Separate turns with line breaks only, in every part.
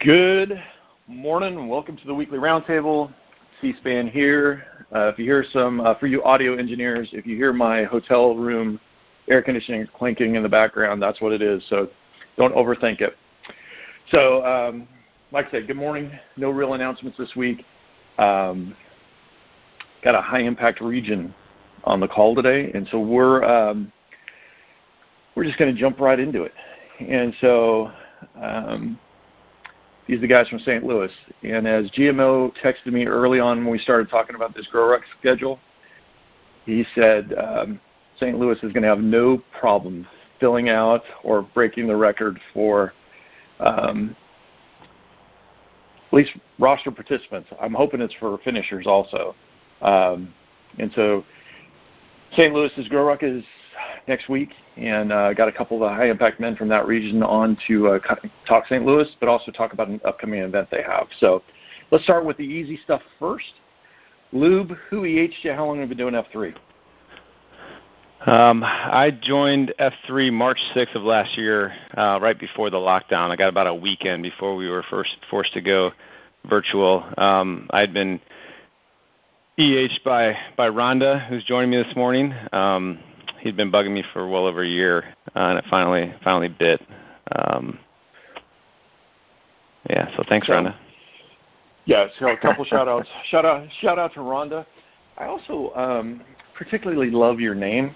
Good morning welcome to the weekly roundtable. C-SPAN here. Uh, if you hear some, uh, for you audio engineers, if you hear my hotel room air conditioning clinking in the background, that's what it is. So don't overthink it. So, um, like I said, good morning. No real announcements this week. Um, got a high impact region on the call today, and so we're um, we're just going to jump right into it. And so um, are the guys from St. Louis. And as GMO texted me early on when we started talking about this Grow Ruck schedule, he said um, St. Louis is going to have no problem filling out or breaking the record for um, at least roster participants. I'm hoping it's for finishers also. Um, and so St. Louis's Grow is next week, and uh, got a couple of the high impact men from that region on to uh, talk St. Louis, but also talk about an upcoming event they have. So let's start with the easy stuff first. Lube, who EH'd you? How long have you been doing F3?
Um, I joined F3 March 6th of last year, uh, right before the lockdown. I got about a weekend before we were first forced to go virtual. Um, I'd been EH'd by by Rhonda, who's joining me this morning. Um, he'd been bugging me for well over a year, uh, and it finally finally bit. Um, yeah, so thanks, Rhonda.
Yeah, so a couple shout outs. Shout out shout out to Rhonda. I also um, particularly love your name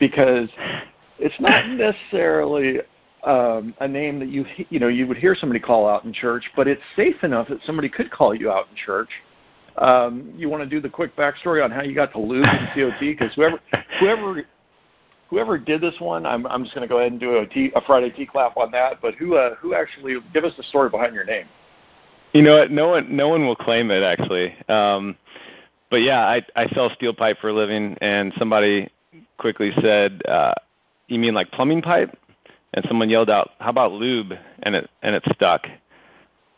because it's not necessarily um, a name that you you know you would hear somebody call out in church, but it's safe enough that somebody could call you out in church. Um, you want to do the quick backstory on how you got to Lube and COT? Because whoever whoever whoever did this one, I'm I'm just going to go ahead and do a, T, a Friday T clap on that. But who uh, who actually give us the story behind your name?
You know what? No one no one will claim it actually. Um, but yeah, I I sell steel pipe for a living, and somebody quickly said, uh, "You mean like plumbing pipe?" And someone yelled out, "How about lube?" And it and it stuck.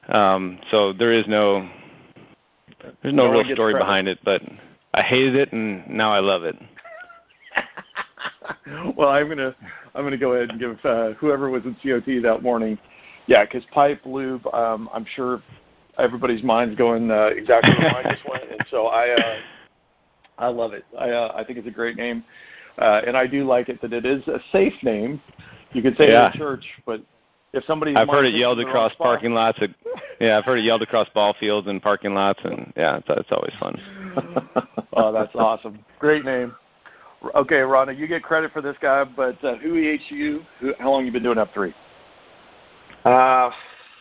Um, so there is no there's no, no real story behind it, but I hated it and now I love it.
well, I'm gonna I'm gonna go ahead and give uh, whoever was in COT that morning, yeah, because pipe lube. Um, I'm sure everybody's mind's going uh, exactly where mine just went, and so I uh, I love it. I uh, I think it's a great name, uh, and I do like it that it is a safe name. You could say yeah. it in church, but if somebody
I've heard it yelled across parking lots. At, yeah, I've heard it yelled across ball fields and parking lots, and yeah, it's, it's always fun.
oh, that's awesome! Great name. Okay, Rhonda, you get credit for this guy, but uh, who EH you? Who, how long you been doing F3?
Uh,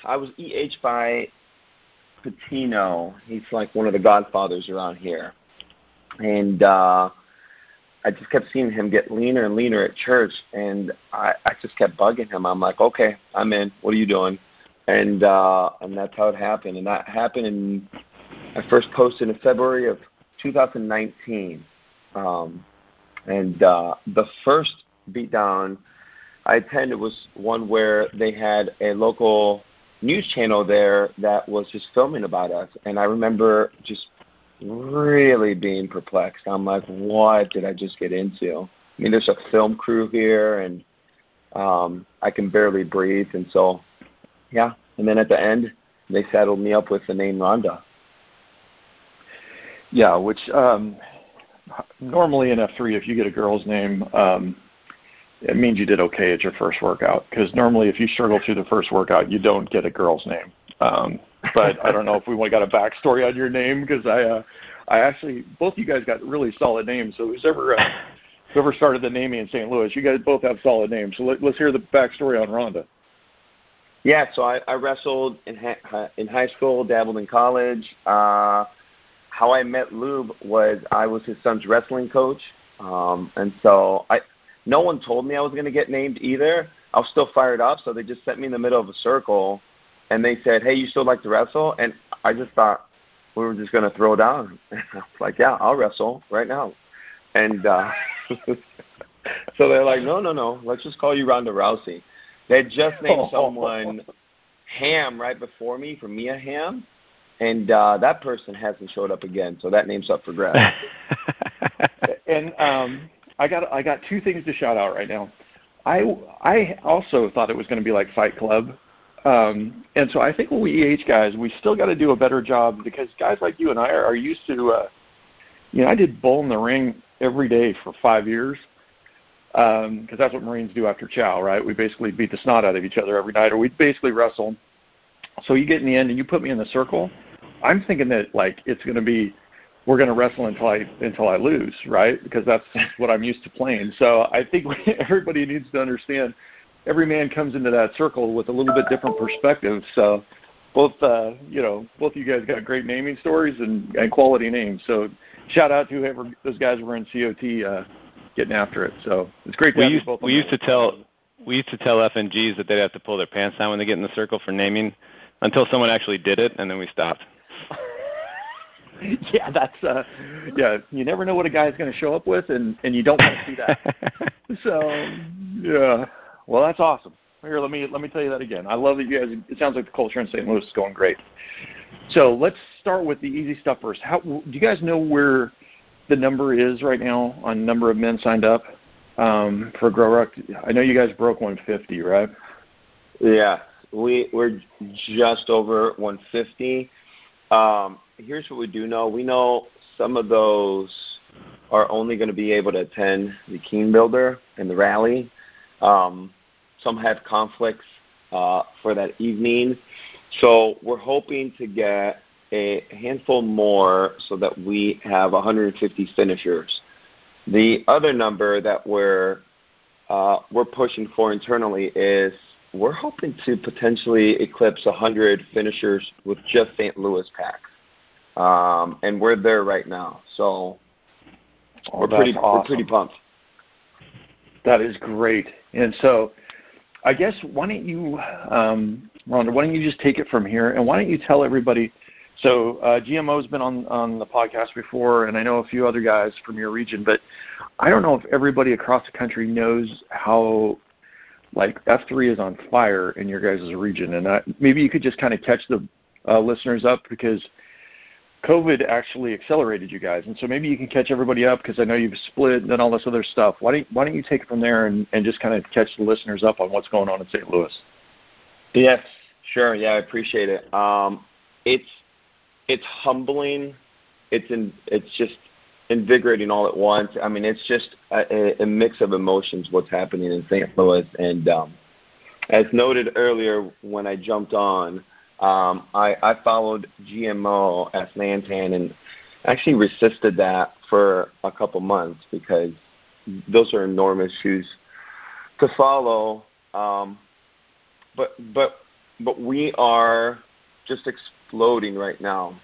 I was EH by Patino. He's like one of the godfathers around here. And uh, I just kept seeing him get leaner and leaner at church, and I, I just kept bugging him. I'm like, okay, I'm in. What are you doing? And uh, and that's how it happened. And that happened in I first posted in February of 2019. Um, and uh, the first beatdown I attended was one where they had a local news channel there that was just filming about us. And I remember just really being perplexed. I'm like, what did I just get into? I mean, there's a film crew here, and um, I can barely breathe. And so, yeah. And then at the end, they saddled me up with the name Rhonda.
Yeah, which um, normally in F3, if you get a girl's name, um, it means you did okay at your first workout. Because normally, if you struggle through the first workout, you don't get a girl's name. Um, but I don't know if we wanna got a backstory on your name because I, uh, I actually both you guys got really solid names. So who's ever uh, whoever started the naming in St. Louis, you guys both have solid names. So let, us hear the backstory on Rhonda.
Yeah, so I, I wrestled in ha- in high school, dabbled in college. Uh, how I met Lube was I was his son's wrestling coach, um, and so I no one told me I was going to get named either. I was still fired up, so they just sent me in the middle of a circle, and they said, "Hey, you still like to wrestle?" And I just thought we were just going to throw down. I was like, "Yeah, I'll wrestle right now," and uh, so they're like, "No, no, no, let's just call you Ronda Rousey." They had just named someone Ham right before me for Mia Hamm, and uh, that person hasn't showed up again, so that name's up for grabs.
and um, I got I got two things to shout out right now. I I also thought it was going to be like Fight Club, Um, and so I think when we EH guys, we still got to do a better job because guys like you and I are, are used to, uh, you know, I did bull in the ring every day for five years because um, that's what Marines do after chow, right? We basically beat the snot out of each other every night, or we basically wrestle. So you get in the end and you put me in the circle. I'm thinking that like it's going to be we're going to wrestle until I until I lose, right? Because that's what I'm used to playing. So I think everybody needs to understand every man comes into that circle with a little bit different perspective. So both uh, you know both of you guys got great naming stories and, and quality names. So shout out to whoever those guys were in COT uh, getting after it. So it's great to
we
have
used,
both.
We used to tell we used to tell FNGs that they'd have to pull their pants down when they get in the circle for naming until someone actually did it, and then we stopped.
yeah, that's uh, yeah. You never know what a guy's going to show up with, and and you don't want to see that. so yeah, well, that's awesome. Here, let me let me tell you that again. I love that you guys. It sounds like the culture in St. Louis is going great. So let's start with the easy stuff first. How do you guys know where the number is right now on number of men signed up um, for GrowRuck? I know you guys broke 150, right?
Yeah, we we're just over 150. Um, here's what we do know. We know some of those are only going to be able to attend the Keen Builder and the rally. Um, some have conflicts uh, for that evening. So we're hoping to get a handful more so that we have 150 finishers. The other number that we're uh, we're pushing for internally is we're hoping to potentially eclipse 100 finishers with just St. Louis PAX um, and we're there right now. So
oh,
we're pretty
awesome.
we're pretty pumped.
That is great. And so, I guess why don't you, um, Rhonda? Why don't you just take it from here, and why don't you tell everybody? So uh, GMO's been on on the podcast before, and I know a few other guys from your region, but I don't know if everybody across the country knows how like F3 is on fire in your guys' region, and I, maybe you could just kind of catch the uh, listeners up because COVID actually accelerated you guys, and so maybe you can catch everybody up because I know you've split and all this other stuff. Why don't Why don't you take it from there and, and just kind of catch the listeners up on what's going on in St. Louis?
Yes, sure. Yeah, I appreciate it. Um, it's it's humbling. It's in, it's just invigorating all at once. I mean, it's just a, a mix of emotions. What's happening in St. Louis, and um, as noted earlier when I jumped on um, I, I followed GMO as Nantan and actually resisted that for a couple months because those are enormous shoes to follow. Um, but but but we are just exploding right now,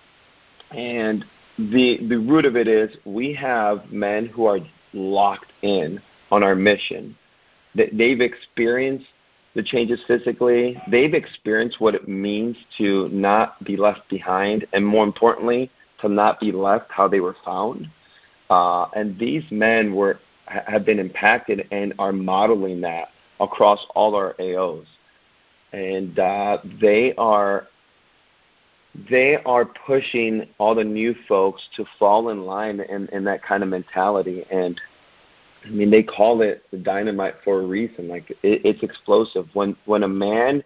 and the the root of it is we have men who are locked in on our mission. That they've experienced the changes physically. They've experienced what it means to not be left behind, and more importantly, to not be left how they were found. Uh, and these men were have been impacted and are modeling that across all our AOs, and uh, they are they are pushing all the new folks to fall in line in, in that kind of mentality. And I mean, they call it the dynamite for a reason. Like it, it's explosive. When when a man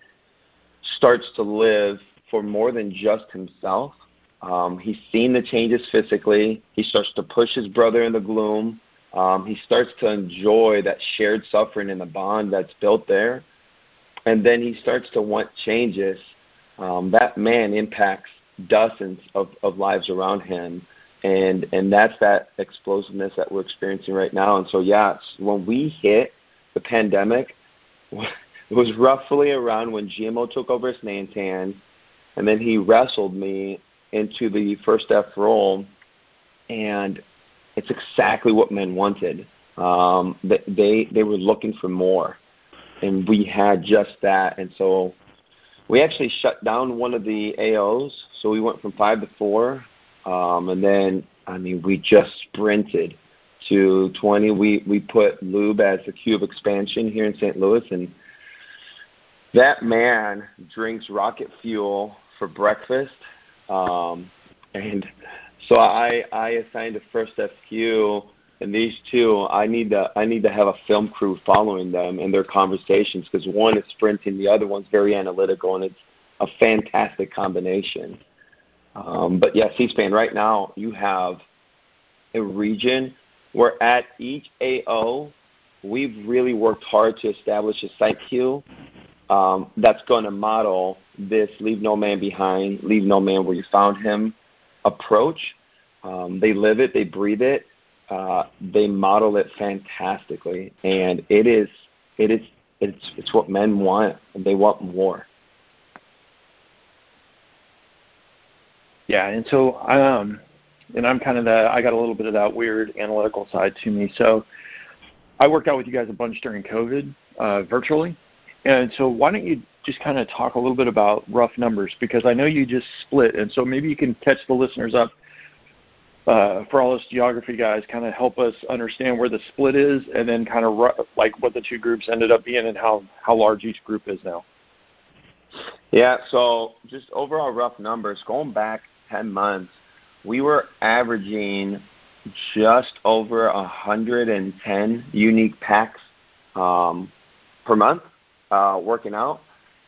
starts to live for more than just himself, um, he's seen the changes physically. He starts to push his brother in the gloom. Um, he starts to enjoy that shared suffering and the bond that's built there. And then he starts to want changes. Um, that man impacts dozens of, of lives around him and and that's that explosiveness that we're experiencing right now. And so yeah, when we hit the pandemic, it was roughly around when GMO took over as Nantan, and then he wrestled me into the first F role, and it's exactly what men wanted. Um, they they were looking for more, and we had just that. And so we actually shut down one of the AOs, so we went from five to four. Um, and then, I mean, we just sprinted to 20. We we put Lube as the cube expansion here in St. Louis, and that man drinks rocket fuel for breakfast. Um, and so I I assigned a first FQ and these two, I need to I need to have a film crew following them in their conversations because one is sprinting, the other one's very analytical, and it's a fantastic combination. Um, but yeah, C-SPAN right now you have a region where at each AO we've really worked hard to establish a site Q um, that's going to model this leave no man behind, leave no man where you found him approach. Um, they live it, they breathe it, uh, they model it fantastically, and it is it is it's it's what men want, and they want more.
Yeah, and so um, and I'm kind of that. I got a little bit of that weird analytical side to me. So I worked out with you guys a bunch during COVID, uh, virtually, and so why don't you just kind of talk a little bit about rough numbers because I know you just split, and so maybe you can catch the listeners up uh, for all us geography guys, kind of help us understand where the split is, and then kind of like what the two groups ended up being and how how large each group is now.
Yeah, so just overall rough numbers going back ten months, we were averaging just over 110 unique PAX um, per month uh, working out.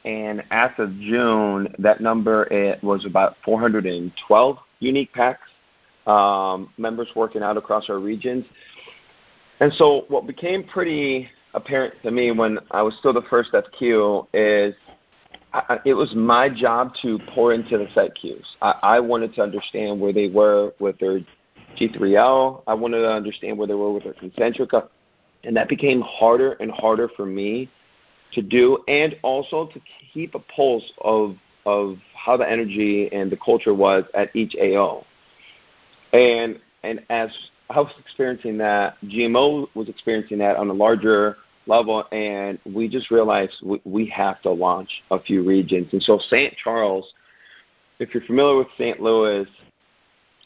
And as of June, that number it was about 412 unique PAX um, members working out across our regions. And so, what became pretty apparent to me when I was still the first FQ is I, it was my job to pour into the site Qs. I, I wanted to understand where they were with their G3L. I wanted to understand where they were with their Concentrica. And that became harder and harder for me to do and also to keep a pulse of of how the energy and the culture was at each AO. And and as I was experiencing that, GMO was experiencing that on a larger level, and we just realized we, we have to launch a few regions. And so St. Charles, if you're familiar with St. Louis,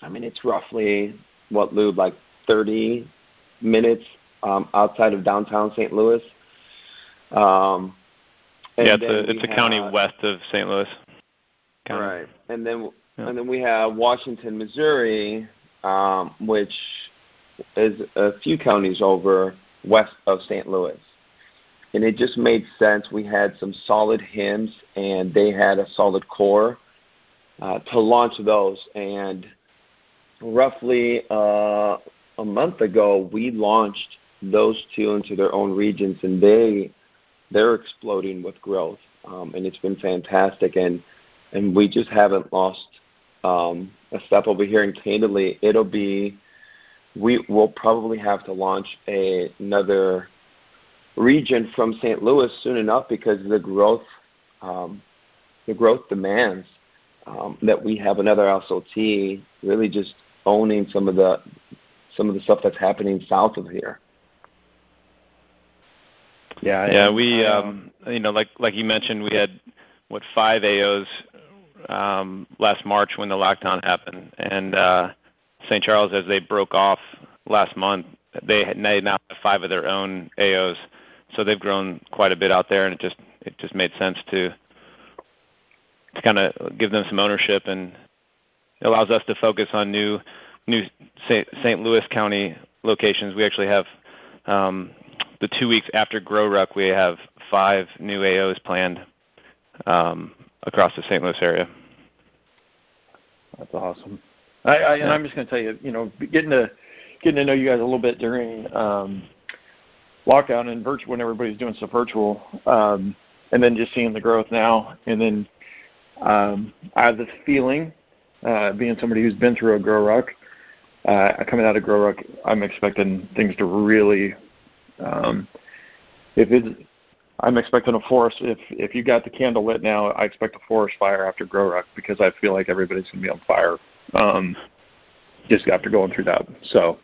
I mean it's roughly what Lube like 30 minutes um, outside of downtown St. Louis.
Um, yeah, it's a it's a have, county west of St. Louis.
County. Right, and then yeah. and then we have Washington, Missouri, um, which is a few counties over west of St. Louis. And it just made sense. We had some solid HIMs, and they had a solid core uh, to launch those. And roughly uh, a month ago, we launched those two into their own regions, and they they're exploding with growth, um, and it's been fantastic. And and we just haven't lost um, a step over here. And candidly, it'll be we will probably have to launch a, another region from St. Louis soon enough because the growth um, the growth demands um, that we have another SOT really just owning some of the some of the stuff that's happening south of here.
Yeah, yeah. We, um, you know, like like you mentioned, we had what five AOs um, last March when the lockdown happened, and uh, St. Charles, as they broke off last month, they, had, they now have five of their own AOs, so they've grown quite a bit out there, and it just it just made sense to to kind of give them some ownership, and it allows us to focus on new new St. Louis County locations. We actually have um, the two weeks after Grow Ruck, we have five new AOs planned um, across the St. Louis area.
That's awesome. I, I and I'm just going to tell you, you know, getting to getting to know you guys a little bit during um, lockdown and virtual when everybody's doing stuff virtual, um, and then just seeing the growth now, and then um, I have this feeling, uh, being somebody who's been through a grow ruck, uh, coming out of grow ruck, I'm expecting things to really, um, if it's I'm expecting a forest. If if you got the candle lit now, I expect a forest fire after Grow Ruck because I feel like everybody's gonna be on fire. Um, just after going through that. So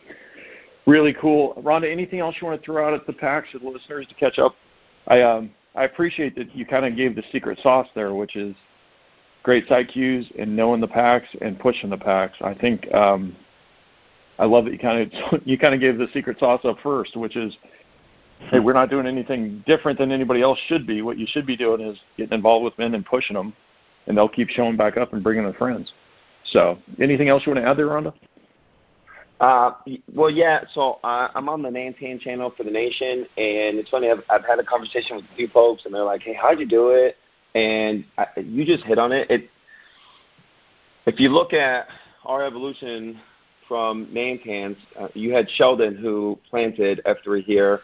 really cool. Rhonda, anything else you want to throw out at the PAX for the listeners to catch up? I um I appreciate that you kind of gave the secret sauce there, which is great site Qs and knowing the PAX and pushing the PAX. I think um, I love that you kind of you kind of gave the secret sauce up first, which is hey, we're not doing anything different than anybody else should be. What you should be doing is getting involved with men and pushing them, and they'll keep showing back up and bringing their friends. So, anything else you want to add there, Rhonda?
Uh, well, yeah. So uh, I'm on the Nantan channel for the Nation, and it's funny. I've, I've had a conversation with a few folks, and they're like, "Hey, how'd you do it?" And I, you just hit on it. It if you look at our evolution from Nantans, uh, you had Sheldon who planted F3 here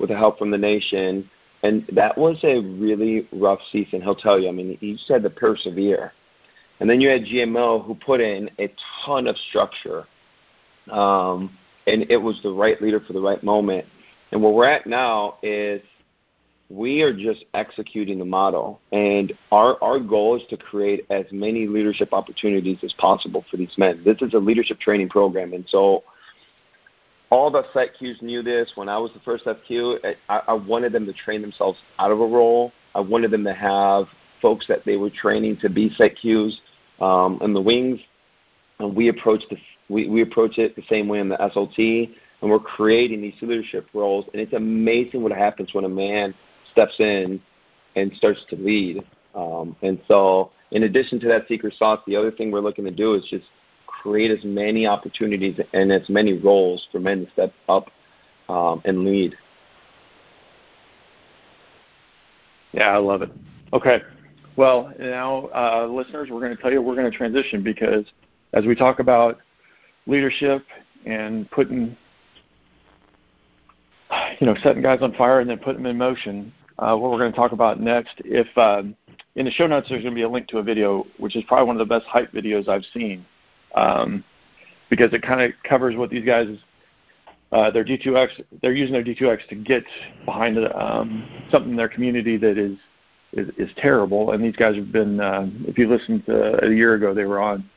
with the help from the nation, and that was a really rough season. He'll tell you. I mean, he just had to persevere. And then you had GMO who put in a ton of structure, um, and it was the right leader for the right moment. And where we're at now is we are just executing the model and our our goal is to create as many leadership opportunities as possible for these men this is a leadership training program and so all the site Qs knew this. When i was the first fq I, I wanted them to train themselves out of a role. I wanted them to have folks that they were training to be Qs um, in the wings. And we approach the we, we approach it the same way in the slt and we're creating these leadership roles. And it's amazing what happens when a man steps in and starts to lead. Um, and so, in addition to that secret sauce, the other thing we're looking to do is just create as many opportunities and as many roles for men to step up um, and lead.
Yeah, I love it. Okay. Well, now, uh, listeners, we're going to tell you we're going to transition because as we talk about leadership and putting, you know, setting guys on fire and then putting them in motion, uh, what we're going to talk about next. If um, in the show notes, there's going to be a link to a video, which is probably one of the best hype videos I've seen, um, because it kind of covers what these guys uh, their D2X they're using their D2X to get behind um, something in their community that is, is is terrible. And these guys have been, uh, if you listened to a year ago, they were on.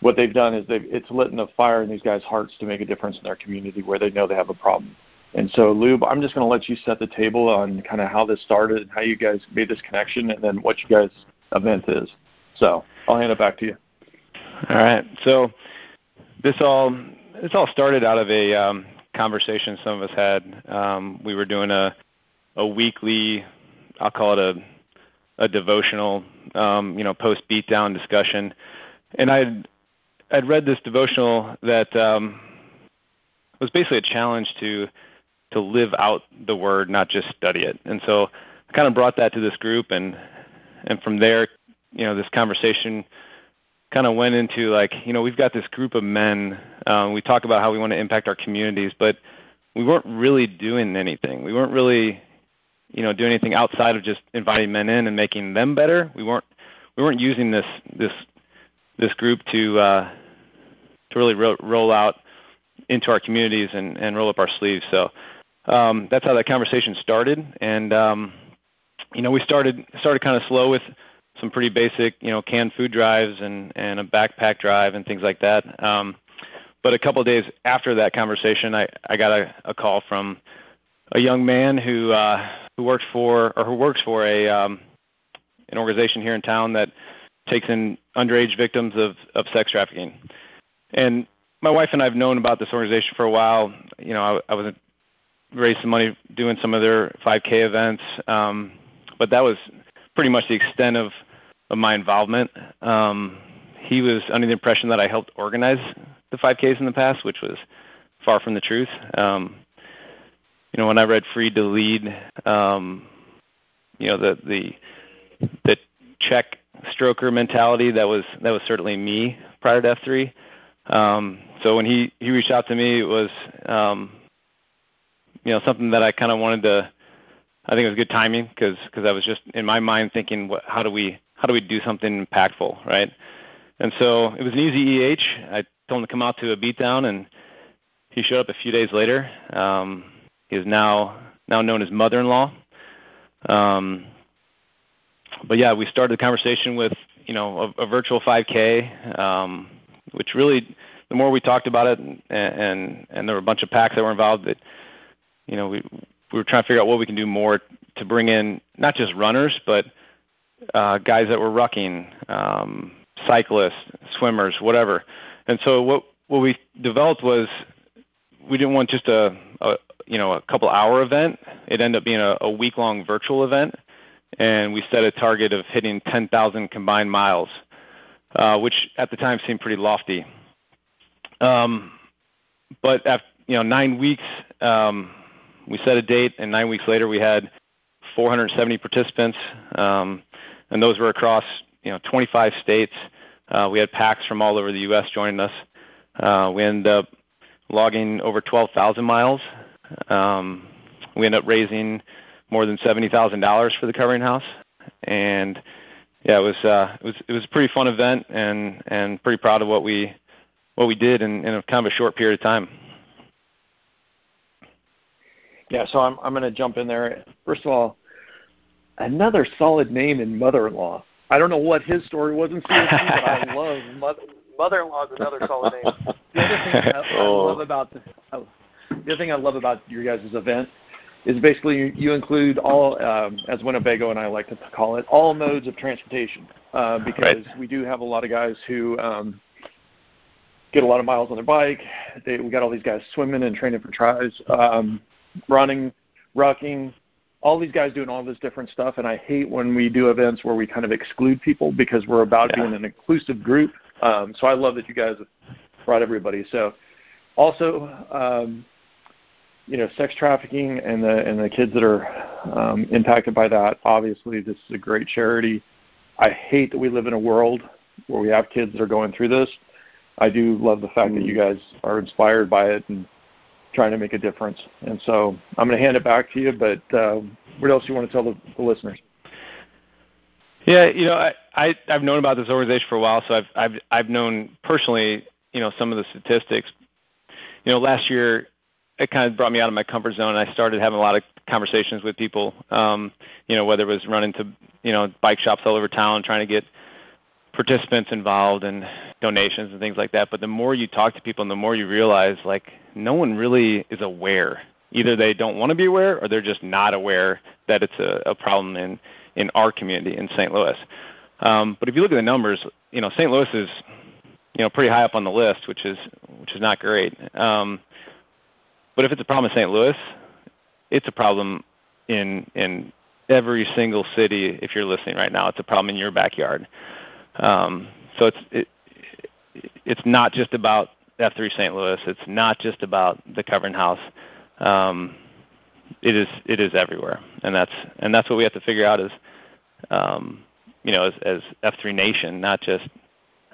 What they've done is they've it's lit a fire in these guys' hearts to make a difference in their community where they know they have a problem. And so, Lube, I'm just going to let you set the table on kind of how this started and how you guys made this connection, and then what you guys' event is. So, I'll hand it back to you.
All right. So, this all this all started out of a um, conversation some of us had. Um, we were doing a a weekly, I'll call it a a devotional, um, you know, post beatdown discussion, and I'd I'd read this devotional that um, was basically a challenge to to live out the word, not just study it. And so I kind of brought that to this group, and and from there, you know, this conversation kind of went into like, you know, we've got this group of men. Um, we talk about how we want to impact our communities, but we weren't really doing anything. We weren't really, you know, doing anything outside of just inviting men in and making them better. We weren't we weren't using this this this group to uh, to really ro- roll out into our communities and, and roll up our sleeves. So um, that's how that conversation started. And um, you know, we started started kind of slow with some pretty basic, you know, canned food drives and and a backpack drive and things like that. Um, but a couple of days after that conversation, I I got a, a call from a young man who uh, who worked for or who works for a um, an organization here in town that takes in underage victims of of sex trafficking. And my wife and I have known about this organization for a while. You know, I, I was raised some money doing some of their 5K events, um, but that was pretty much the extent of, of my involvement. Um, he was under the impression that I helped organize the 5Ks in the past, which was far from the truth. Um, you know, when I read "Free to Lead," um, you know the the the check stroker mentality that was that was certainly me prior to F3. Um, so when he he reached out to me, it was um, you know something that I kind of wanted to. I think it was good timing because I was just in my mind thinking, what, how do we how do we do something impactful, right? And so it was an easy EH. I told him to come out to a beatdown, and he showed up a few days later. Um, he is now now known as mother-in-law. Um, but yeah, we started the conversation with you know a, a virtual 5K, um, which really the more we talked about it, and, and and there were a bunch of PAX that were involved. That you know, we we were trying to figure out what we can do more to bring in not just runners, but uh, guys that were rucking, um, cyclists, swimmers, whatever. And so what what we developed was we didn't want just a, a you know a couple hour event. It ended up being a, a week long virtual event, and we set a target of hitting 10,000 combined miles, uh, which at the time seemed pretty lofty. Um, but after you know nine weeks, um, we set a date, and nine weeks later we had 470 participants, um, and those were across you know 25 states. Uh, we had PAX from all over the U.S. joining us. Uh, we ended up logging over 12,000 miles. Um, we ended up raising more than $70,000 for the covering house, and yeah, it was uh, it was it was a pretty fun event, and and pretty proud of what we what we did in, in a kind of a short period of time.
Yeah, so I'm I'm going to jump in there. First of all, another solid name in mother-in-law. I don't know what his story was in CSC, but I love mother, mother-in-law is another solid name. The other thing I, I oh. love about the, the other thing I love about your guys' event is basically you include all, um, as Winnebago and I like to call it, all modes of transportation uh, because right. we do have a lot of guys who um, get a lot of miles on their bike. They, we got all these guys swimming and training for tries, um, running, rucking, all these guys doing all this different stuff. And I hate when we do events where we kind of exclude people because we're about yeah. being an inclusive group. Um, so I love that you guys brought everybody. So also, um, you know, sex trafficking and the and the kids that are um, impacted by that. Obviously, this is a great charity. I hate that we live in a world where we have kids that are going through this. I do love the fact that you mm. guys are inspired by it and trying to make a difference. And so I'm going to hand it back to you. But uh, what else do you want to tell the, the listeners?
Yeah, you know, I, I I've known about this organization for a while, so I've I've I've known personally, you know, some of the statistics. You know, last year it kind of brought me out of my comfort zone. And I started having a lot of conversations with people. Um, you know, whether it was running to you know bike shops all over town, trying to get participants involved and donations and things like that. But the more you talk to people, and the more you realize, like, no one really is aware. Either they don't want to be aware, or they're just not aware that it's a, a problem in in our community in St. Louis. Um, but if you look at the numbers, you know, St. Louis is you know pretty high up on the list, which is which is not great. Um, but if it's a problem in St. Louis, it's a problem in in every single city. If you're listening right now, it's a problem in your backyard. Um, so it's it, it's not just about F3 St. Louis. It's not just about the covering house. Um, it is it is everywhere, and that's and that's what we have to figure out um, you know, as, as F3 Nation, not just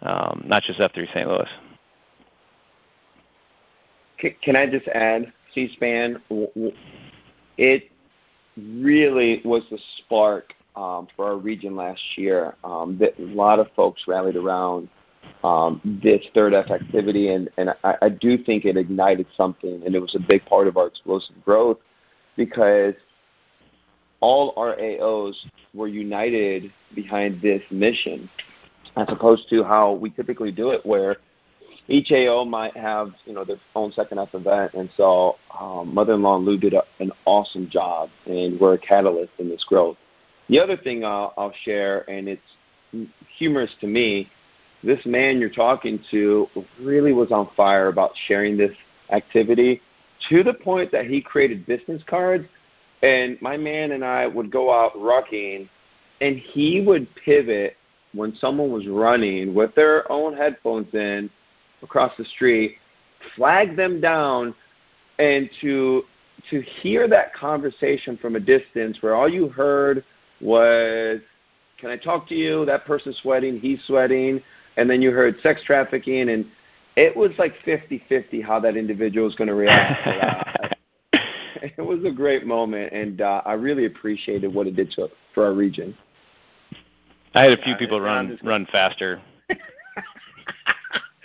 not just F3 St. Louis.
Can I just add, C-SPAN? It really was the spark um, for our region last year. Um, that a lot of folks rallied around um, this third F activity, and, and I, I do think it ignited something, and it was a big part of our explosive growth because all our AOs were united behind this mission, as opposed to how we typically do it, where each AO might have you know their own second F event, and so um, Mother-in-law Lou did a, an awesome job, and we're a catalyst in this growth. The other thing I'll, I'll share, and it's humorous to me, this man you're talking to really was on fire about sharing this activity to the point that he created business cards. And my man and I would go out rucking, and he would pivot when someone was running with their own headphones in across the street, flag them down, and to to hear that conversation from a distance where all you heard was, "Can I talk to you?" That person's sweating, he's sweating, and then you heard sex trafficking, and it was like 50-50 how that individual was going to react. it was a great moment, and uh, I really appreciated what it did to for our region.
I had a few people run run faster.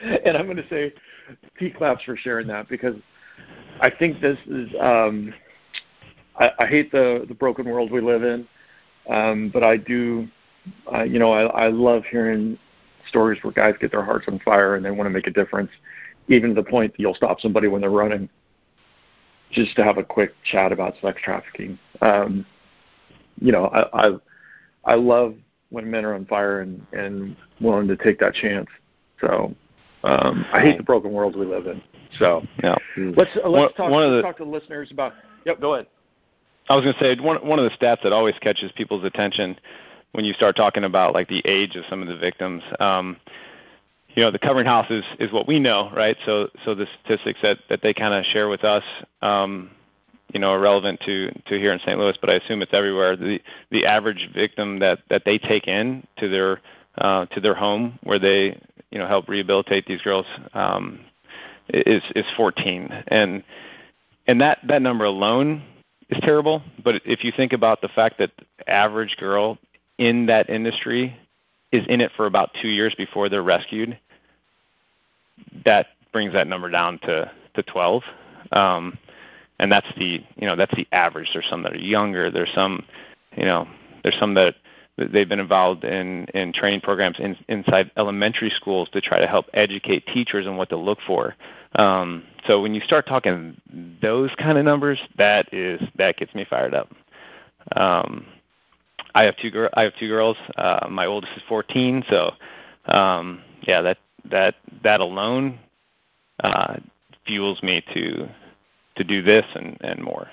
and I'm going to say P claps for sharing that because I think this is. Um, I, I hate the the broken world we live in, um, but I do. Uh, you know, I, I love hearing stories where guys get their hearts on fire and they want to make a difference, even to the point that you'll stop somebody when they're running, just to have a quick chat about sex trafficking. Um, you know, I, I I love when men are on fire and and willing to take that chance. So um, I hate the broken world we live in. So
yeah.
let's uh, let's, talk, let's the, talk to the listeners about. Yep, go ahead.
I was going to say one one of the stats that always catches people's attention when you start talking about like the age of some of the victims. Um, you know, the covering house is, is what we know, right? So, so the statistics that, that they kind of share with us, um, you know, are relevant to, to here in St. Louis, but I assume it's everywhere. The, the average victim that, that they take in to their, uh, to their home where they, you know, help rehabilitate these girls, um, is, is 14. And, and that, that number alone is terrible. But if you think about the fact that the average girl in that industry is in it for about two years before they're rescued, that brings that number down to to 12. Um, and that's the you know that's the average. There's some that are younger. There's some you know there's some that they've been involved in in training programs in, inside elementary schools to try to help educate teachers on what to look for. Um, so when you start talking those kind of numbers, that is that gets me fired up. Um, I have two girl I have two girls. Uh, my oldest is 14, so um, yeah, that that that alone uh, fuels me to to do this and and more.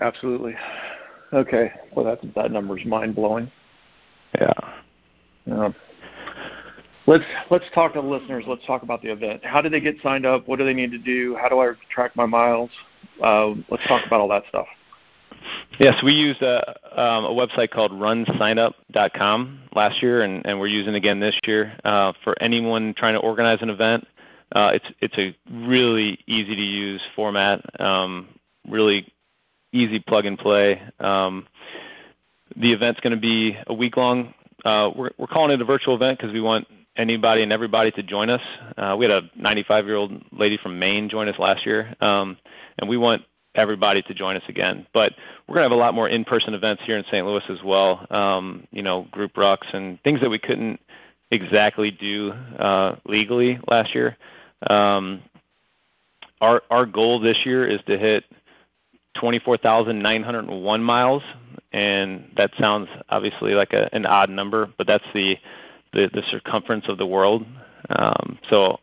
Absolutely. Okay. Well, that that number's mind blowing.
Yeah.
Yeah. Let's let's talk to the listeners. Let's talk about the event. How do they get signed up? What do they need to do? How do I track my miles? Uh, let's talk about all that stuff.
Yes, we used a, um, a website called runsignup.com last year, and, and we're using it again this year uh, for anyone trying to organize an event. Uh, it's it's a really easy to use format, um, really easy plug and play. Um, the event's going to be a week long. Uh, we're, we're calling it a virtual event because we want anybody and everybody to join us. Uh, we had a 95 year old lady from Maine join us last year, um, and we want everybody to join us again. But we're going to have a lot more in-person events here in St. Louis as well. Um, you know, group rucks and things that we couldn't exactly do uh, legally last year. Um, our our goal this year is to hit 24,901 miles, and that sounds obviously like a, an odd number, but that's the the, the circumference of the world. Um, so,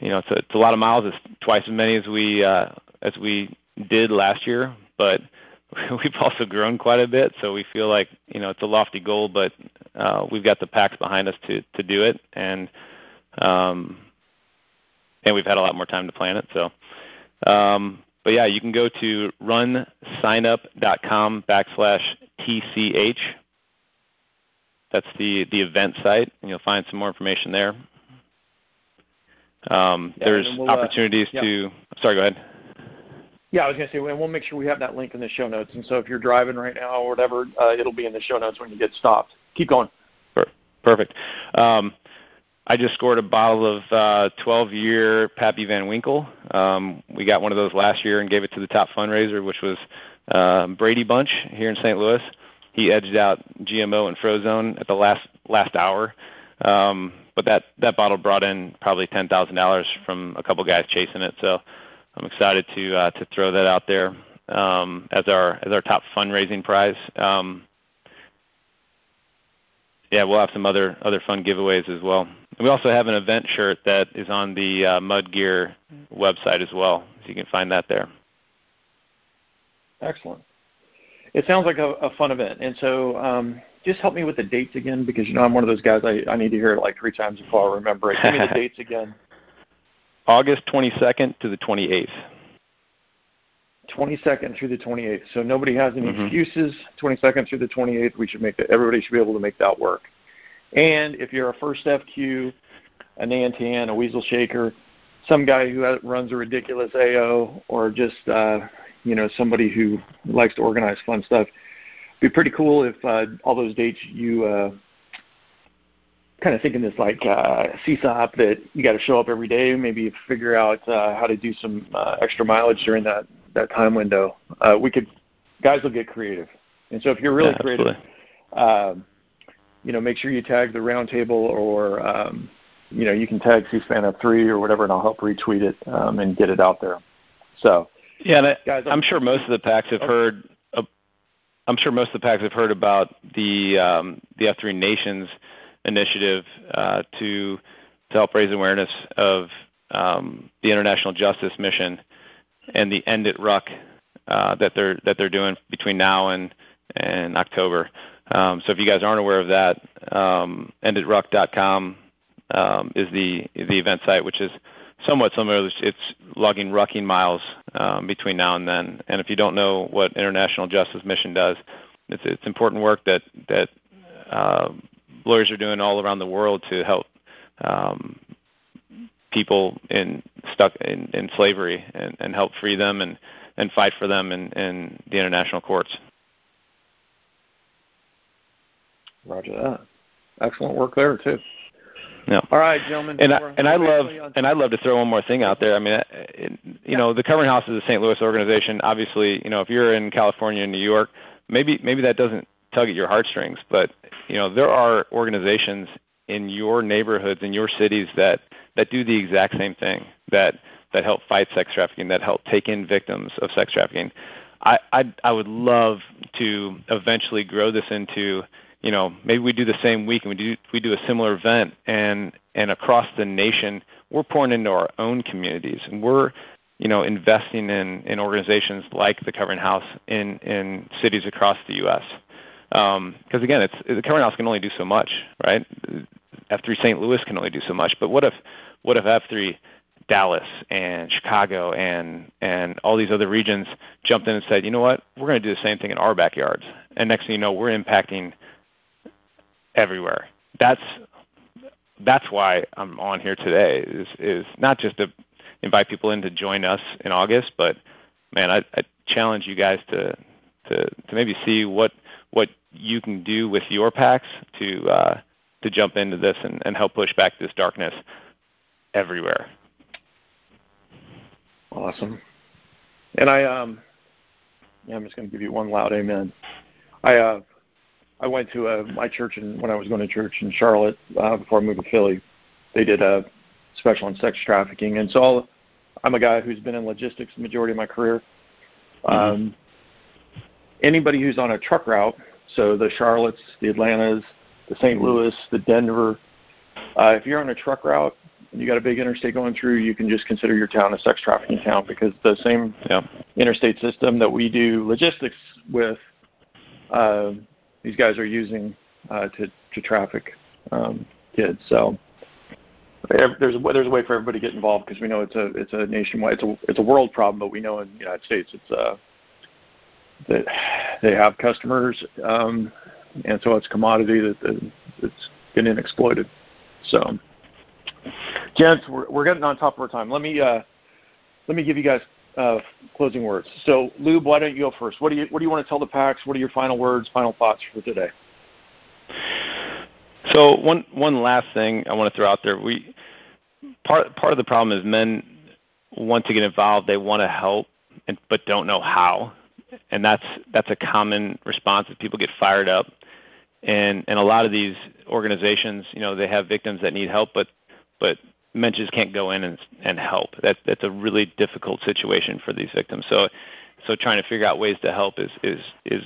you know, it's a, it's a lot of miles. It's twice as many as we uh, as we did last year, but we've also grown quite a bit. So we feel like you know it's a lofty goal, but uh, we've got the PAX behind us to to do it, and um, and we've had a lot more time to plan it. So, um, but yeah, you can go to runsignup.com backslash tch. That's the the event site, and you'll find some more information there. Um, yeah, there's we'll, uh, opportunities uh, yeah. to. Sorry, go ahead.
Yeah, I was going to say, and we'll make sure we have that link in the show notes. And so if you're driving right now or whatever, uh, it'll be in the show notes when you get stopped. Keep going.
Perfect. Um, I just scored a bottle of uh, 12-year Pappy Van Winkle. Um, we got one of those last year and gave it to the top fundraiser, which was uh, Brady Bunch here in St. Louis. He edged out GMO and Frozone at the last last hour. Um, but that that bottle brought in probably ten thousand dollars from a couple guys chasing it. So I'm excited to uh, to throw that out there um, as our as our top fundraising prize. Um, yeah, we'll have some other other fun giveaways as well. And we also have an event shirt that is on the uh, MudGear website as well, so you can find that there.
Excellent. It sounds like a, a fun event, and so um, just help me with the dates again because you know I'm one of those guys I, I need to hear it like three times before I remember it. Give me the dates again.
August 22nd to the 28th.
22nd through the 28th. So nobody has any mm-hmm. excuses. 22nd through the 28th, we should make that. Everybody should be able to make that work. And if you're a first FQ, a Nantan, a Weasel Shaker, some guy who runs a ridiculous AO, or just uh, you know somebody who likes to organize fun stuff, it'd be pretty cool if uh, all those dates you uh, kind of thinking this like uh, CSAUP that you got to show up every day. Maybe figure out uh, how to do some uh, extra mileage during that that time window. Uh, we could guys will get creative, and so if you're really
yeah,
creative, um, you know, make sure you tag the roundtable or um, you know you can tag C-SPAN up three or whatever, and I'll help retweet it um, and get it out there. So
yeah, I'm, sure most of the PAX have heard. I'm sure most of the PAX have heard about the um, the F3 Nations initiative uh, to to help raise awareness of um, the international justice mission and the End It Ruck uh, that they're that they're doing between now and and October. Um, so if you guys aren't aware of that, um, enditruck.com um, is the the event site, which is somewhat similar. It's logging rucking miles um, between now and then. And if you don't know what International Justice Mission does, it's it's important work that that uh, lawyers are doing all around the world to help um, people in stuck in, in slavery and, and help free them and, and fight for them in, in the international courts.
Roger that. Excellent work there too.
Yeah.
All right, gentlemen.
And I, and I love and I love to throw one more thing out there. I mean, it, you yeah. know, the Covering House is a St. Louis organization. Obviously, you know, if you're in California and New York, maybe maybe that doesn't tug at your heartstrings, but you know, there are organizations in your neighborhoods in your cities that that do the exact same thing that that help fight sex trafficking, that help take in victims of sex trafficking. I I, I would love to eventually grow this into you know maybe we do the same week and we do we do a similar event and and across the nation we're pouring into our own communities and we're you know investing in in organizations like the Covering House in in cities across the U.S. Because um, again, it's the Covering House can only do so much, right? F3 St. Louis can only do so much, but what if what if F3 Dallas and Chicago and and all these other regions jumped in and said, you know what, we're going to do the same thing in our backyards, and next thing you know, we're impacting everywhere. That's that's why I'm on here today. Is is not just to invite people in to join us in August, but man, I, I challenge you guys to to to maybe see what what you can do with your PAX to uh, to jump into this and, and help push back this darkness everywhere.
Awesome. And I um yeah, I'm just going to give you one loud amen. I uh I went to uh, my church and when I was going to church in Charlotte uh, before I moved to Philly. They did a special on sex trafficking, and so I'll, I'm a guy who's been in logistics the majority of my career. Mm-hmm. Um, anybody who's on a truck route, so the Charlottes, the Atlantas, the St. Louis, the Denver, uh, if you're on a truck route and you got a big interstate going through, you can just consider your town a sex trafficking town because the same yeah. interstate system that we do logistics with, uh, these guys are using uh, to to traffic um, kids. So there's a, there's a way for everybody to get involved because we know it's a it's a nationwide it's a it's a world problem, but we know in the United States it's uh that they have customers, um, and so it's commodity that, that that's getting exploited. So, gents, we're, we're getting on top of our time. Let me uh, let me give you guys uh, closing words. So, Lube, why don't you go first? What do you what do you want to tell the PAX? What are your final words, final thoughts for today?
So one one last thing I want to throw out there. We part part of the problem is men want to get involved. They want to help, and, but don't know how and that's that's a common response that people get fired up and and a lot of these organizations you know they have victims that need help but but men just can't go in and and help. That that's a really difficult situation for these victims. So so trying to figure out ways to help is is is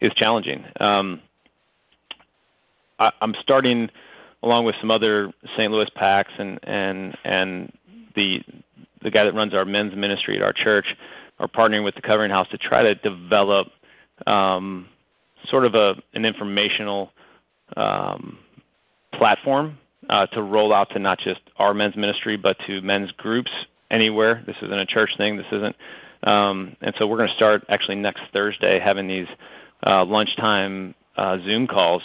is challenging. Um I, i'm starting along with some other st louis PAX and and and the the guy that runs our men's ministry at our church are partnering with the Covering House to try to develop um, sort of a, an informational um, platform to roll out to not just our men's ministry, but to men's groups anywhere. This isn't a church thing. This isn't. Um, and so we're going to start actually next Thursday having these uh, lunchtime uh, Zoom calls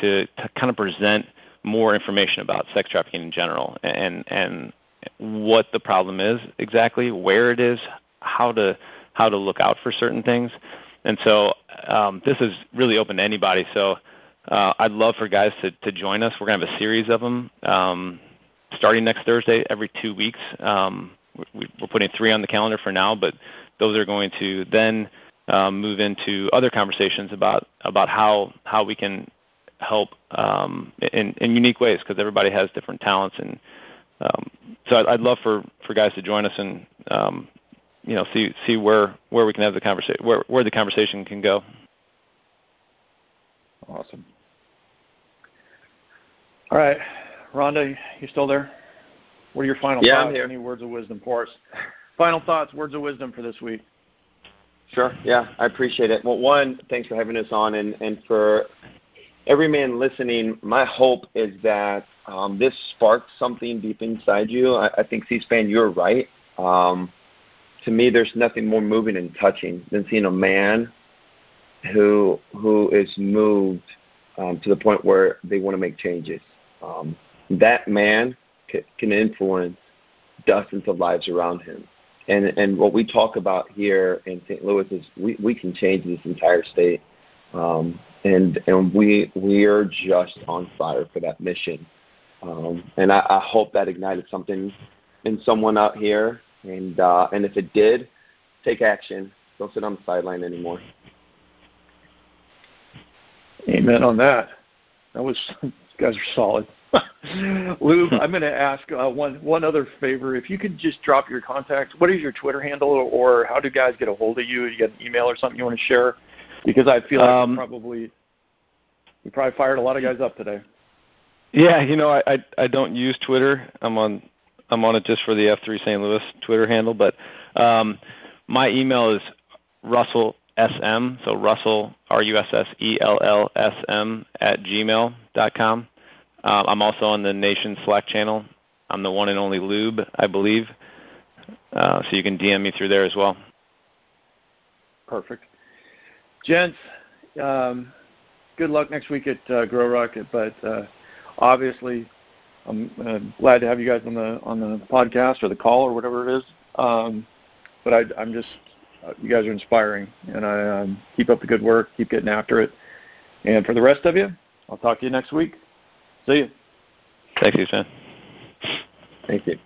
to, to kind of present more information about sex trafficking in general and and what the problem is exactly, where it is, how to how to look out for certain things. And so um, this is really open to anybody. So uh, I'd love for guys to, to join us. We're going to have a series of them um, starting next Thursday every two weeks. Um, we, are putting three on the calendar for now, but those are going to then um, move into other conversations about about how how we can help um, in, in unique ways because everybody has different talents and um, so I'd, I'd love for, for guys to join us and um, you know see see where where we can have the conversation where where the conversation can go.
Awesome. All right, Rhonda, you still there? What are your final
yeah,
thoughts?
I'm here.
Any words of wisdom for us? Final thoughts, words of wisdom for this week.
Sure. Yeah, I appreciate it. Well, one, thanks for having us on, and and for every man listening, my hope is that um, this sparks something deep inside you. I, I think C-SPAN, you're right. Um, to me, there's nothing more moving and touching than seeing a man who who is moved um, to the point where they want to make changes. Um, that man c- can influence dozens of lives around him. And and what we talk about here in St. Louis is we, we can change this entire state. Um, and and we we are just on fire for that mission. Um, and I, I hope that ignited something in someone out here. And uh, and if it did, take action. Don't sit on the sideline anymore.
Amen on that. That was you guys are solid. Lou, I'm going to ask uh, one one other favor. If you could just drop your contact, what is your Twitter handle, or how do guys get a hold of you? You get an email or something you want to share? Because I feel like um, probably we probably fired a lot of guys up today.
Yeah, you know, I, I I don't use Twitter. I'm on I'm on it just for the F3 St. Louis Twitter handle, but um, my email is Russell SM, so Russell R U S S E L L S M at gmail dot com. Um, I'm also on the Nation Slack channel. I'm the one and only Lube, I believe. Uh, so you can DM me through there as well.
Perfect. Gents, um, good luck next week at uh, GrowRuck, but uh, obviously I'm uh, glad to have you guys on the on the podcast or the call or whatever it is. Um, but I, I'm just you guys are inspiring, and I um, keep up the good work, keep getting after it. And for the rest of you, I'll talk to you next week. See you.
Thank you, Sam.
Thank you.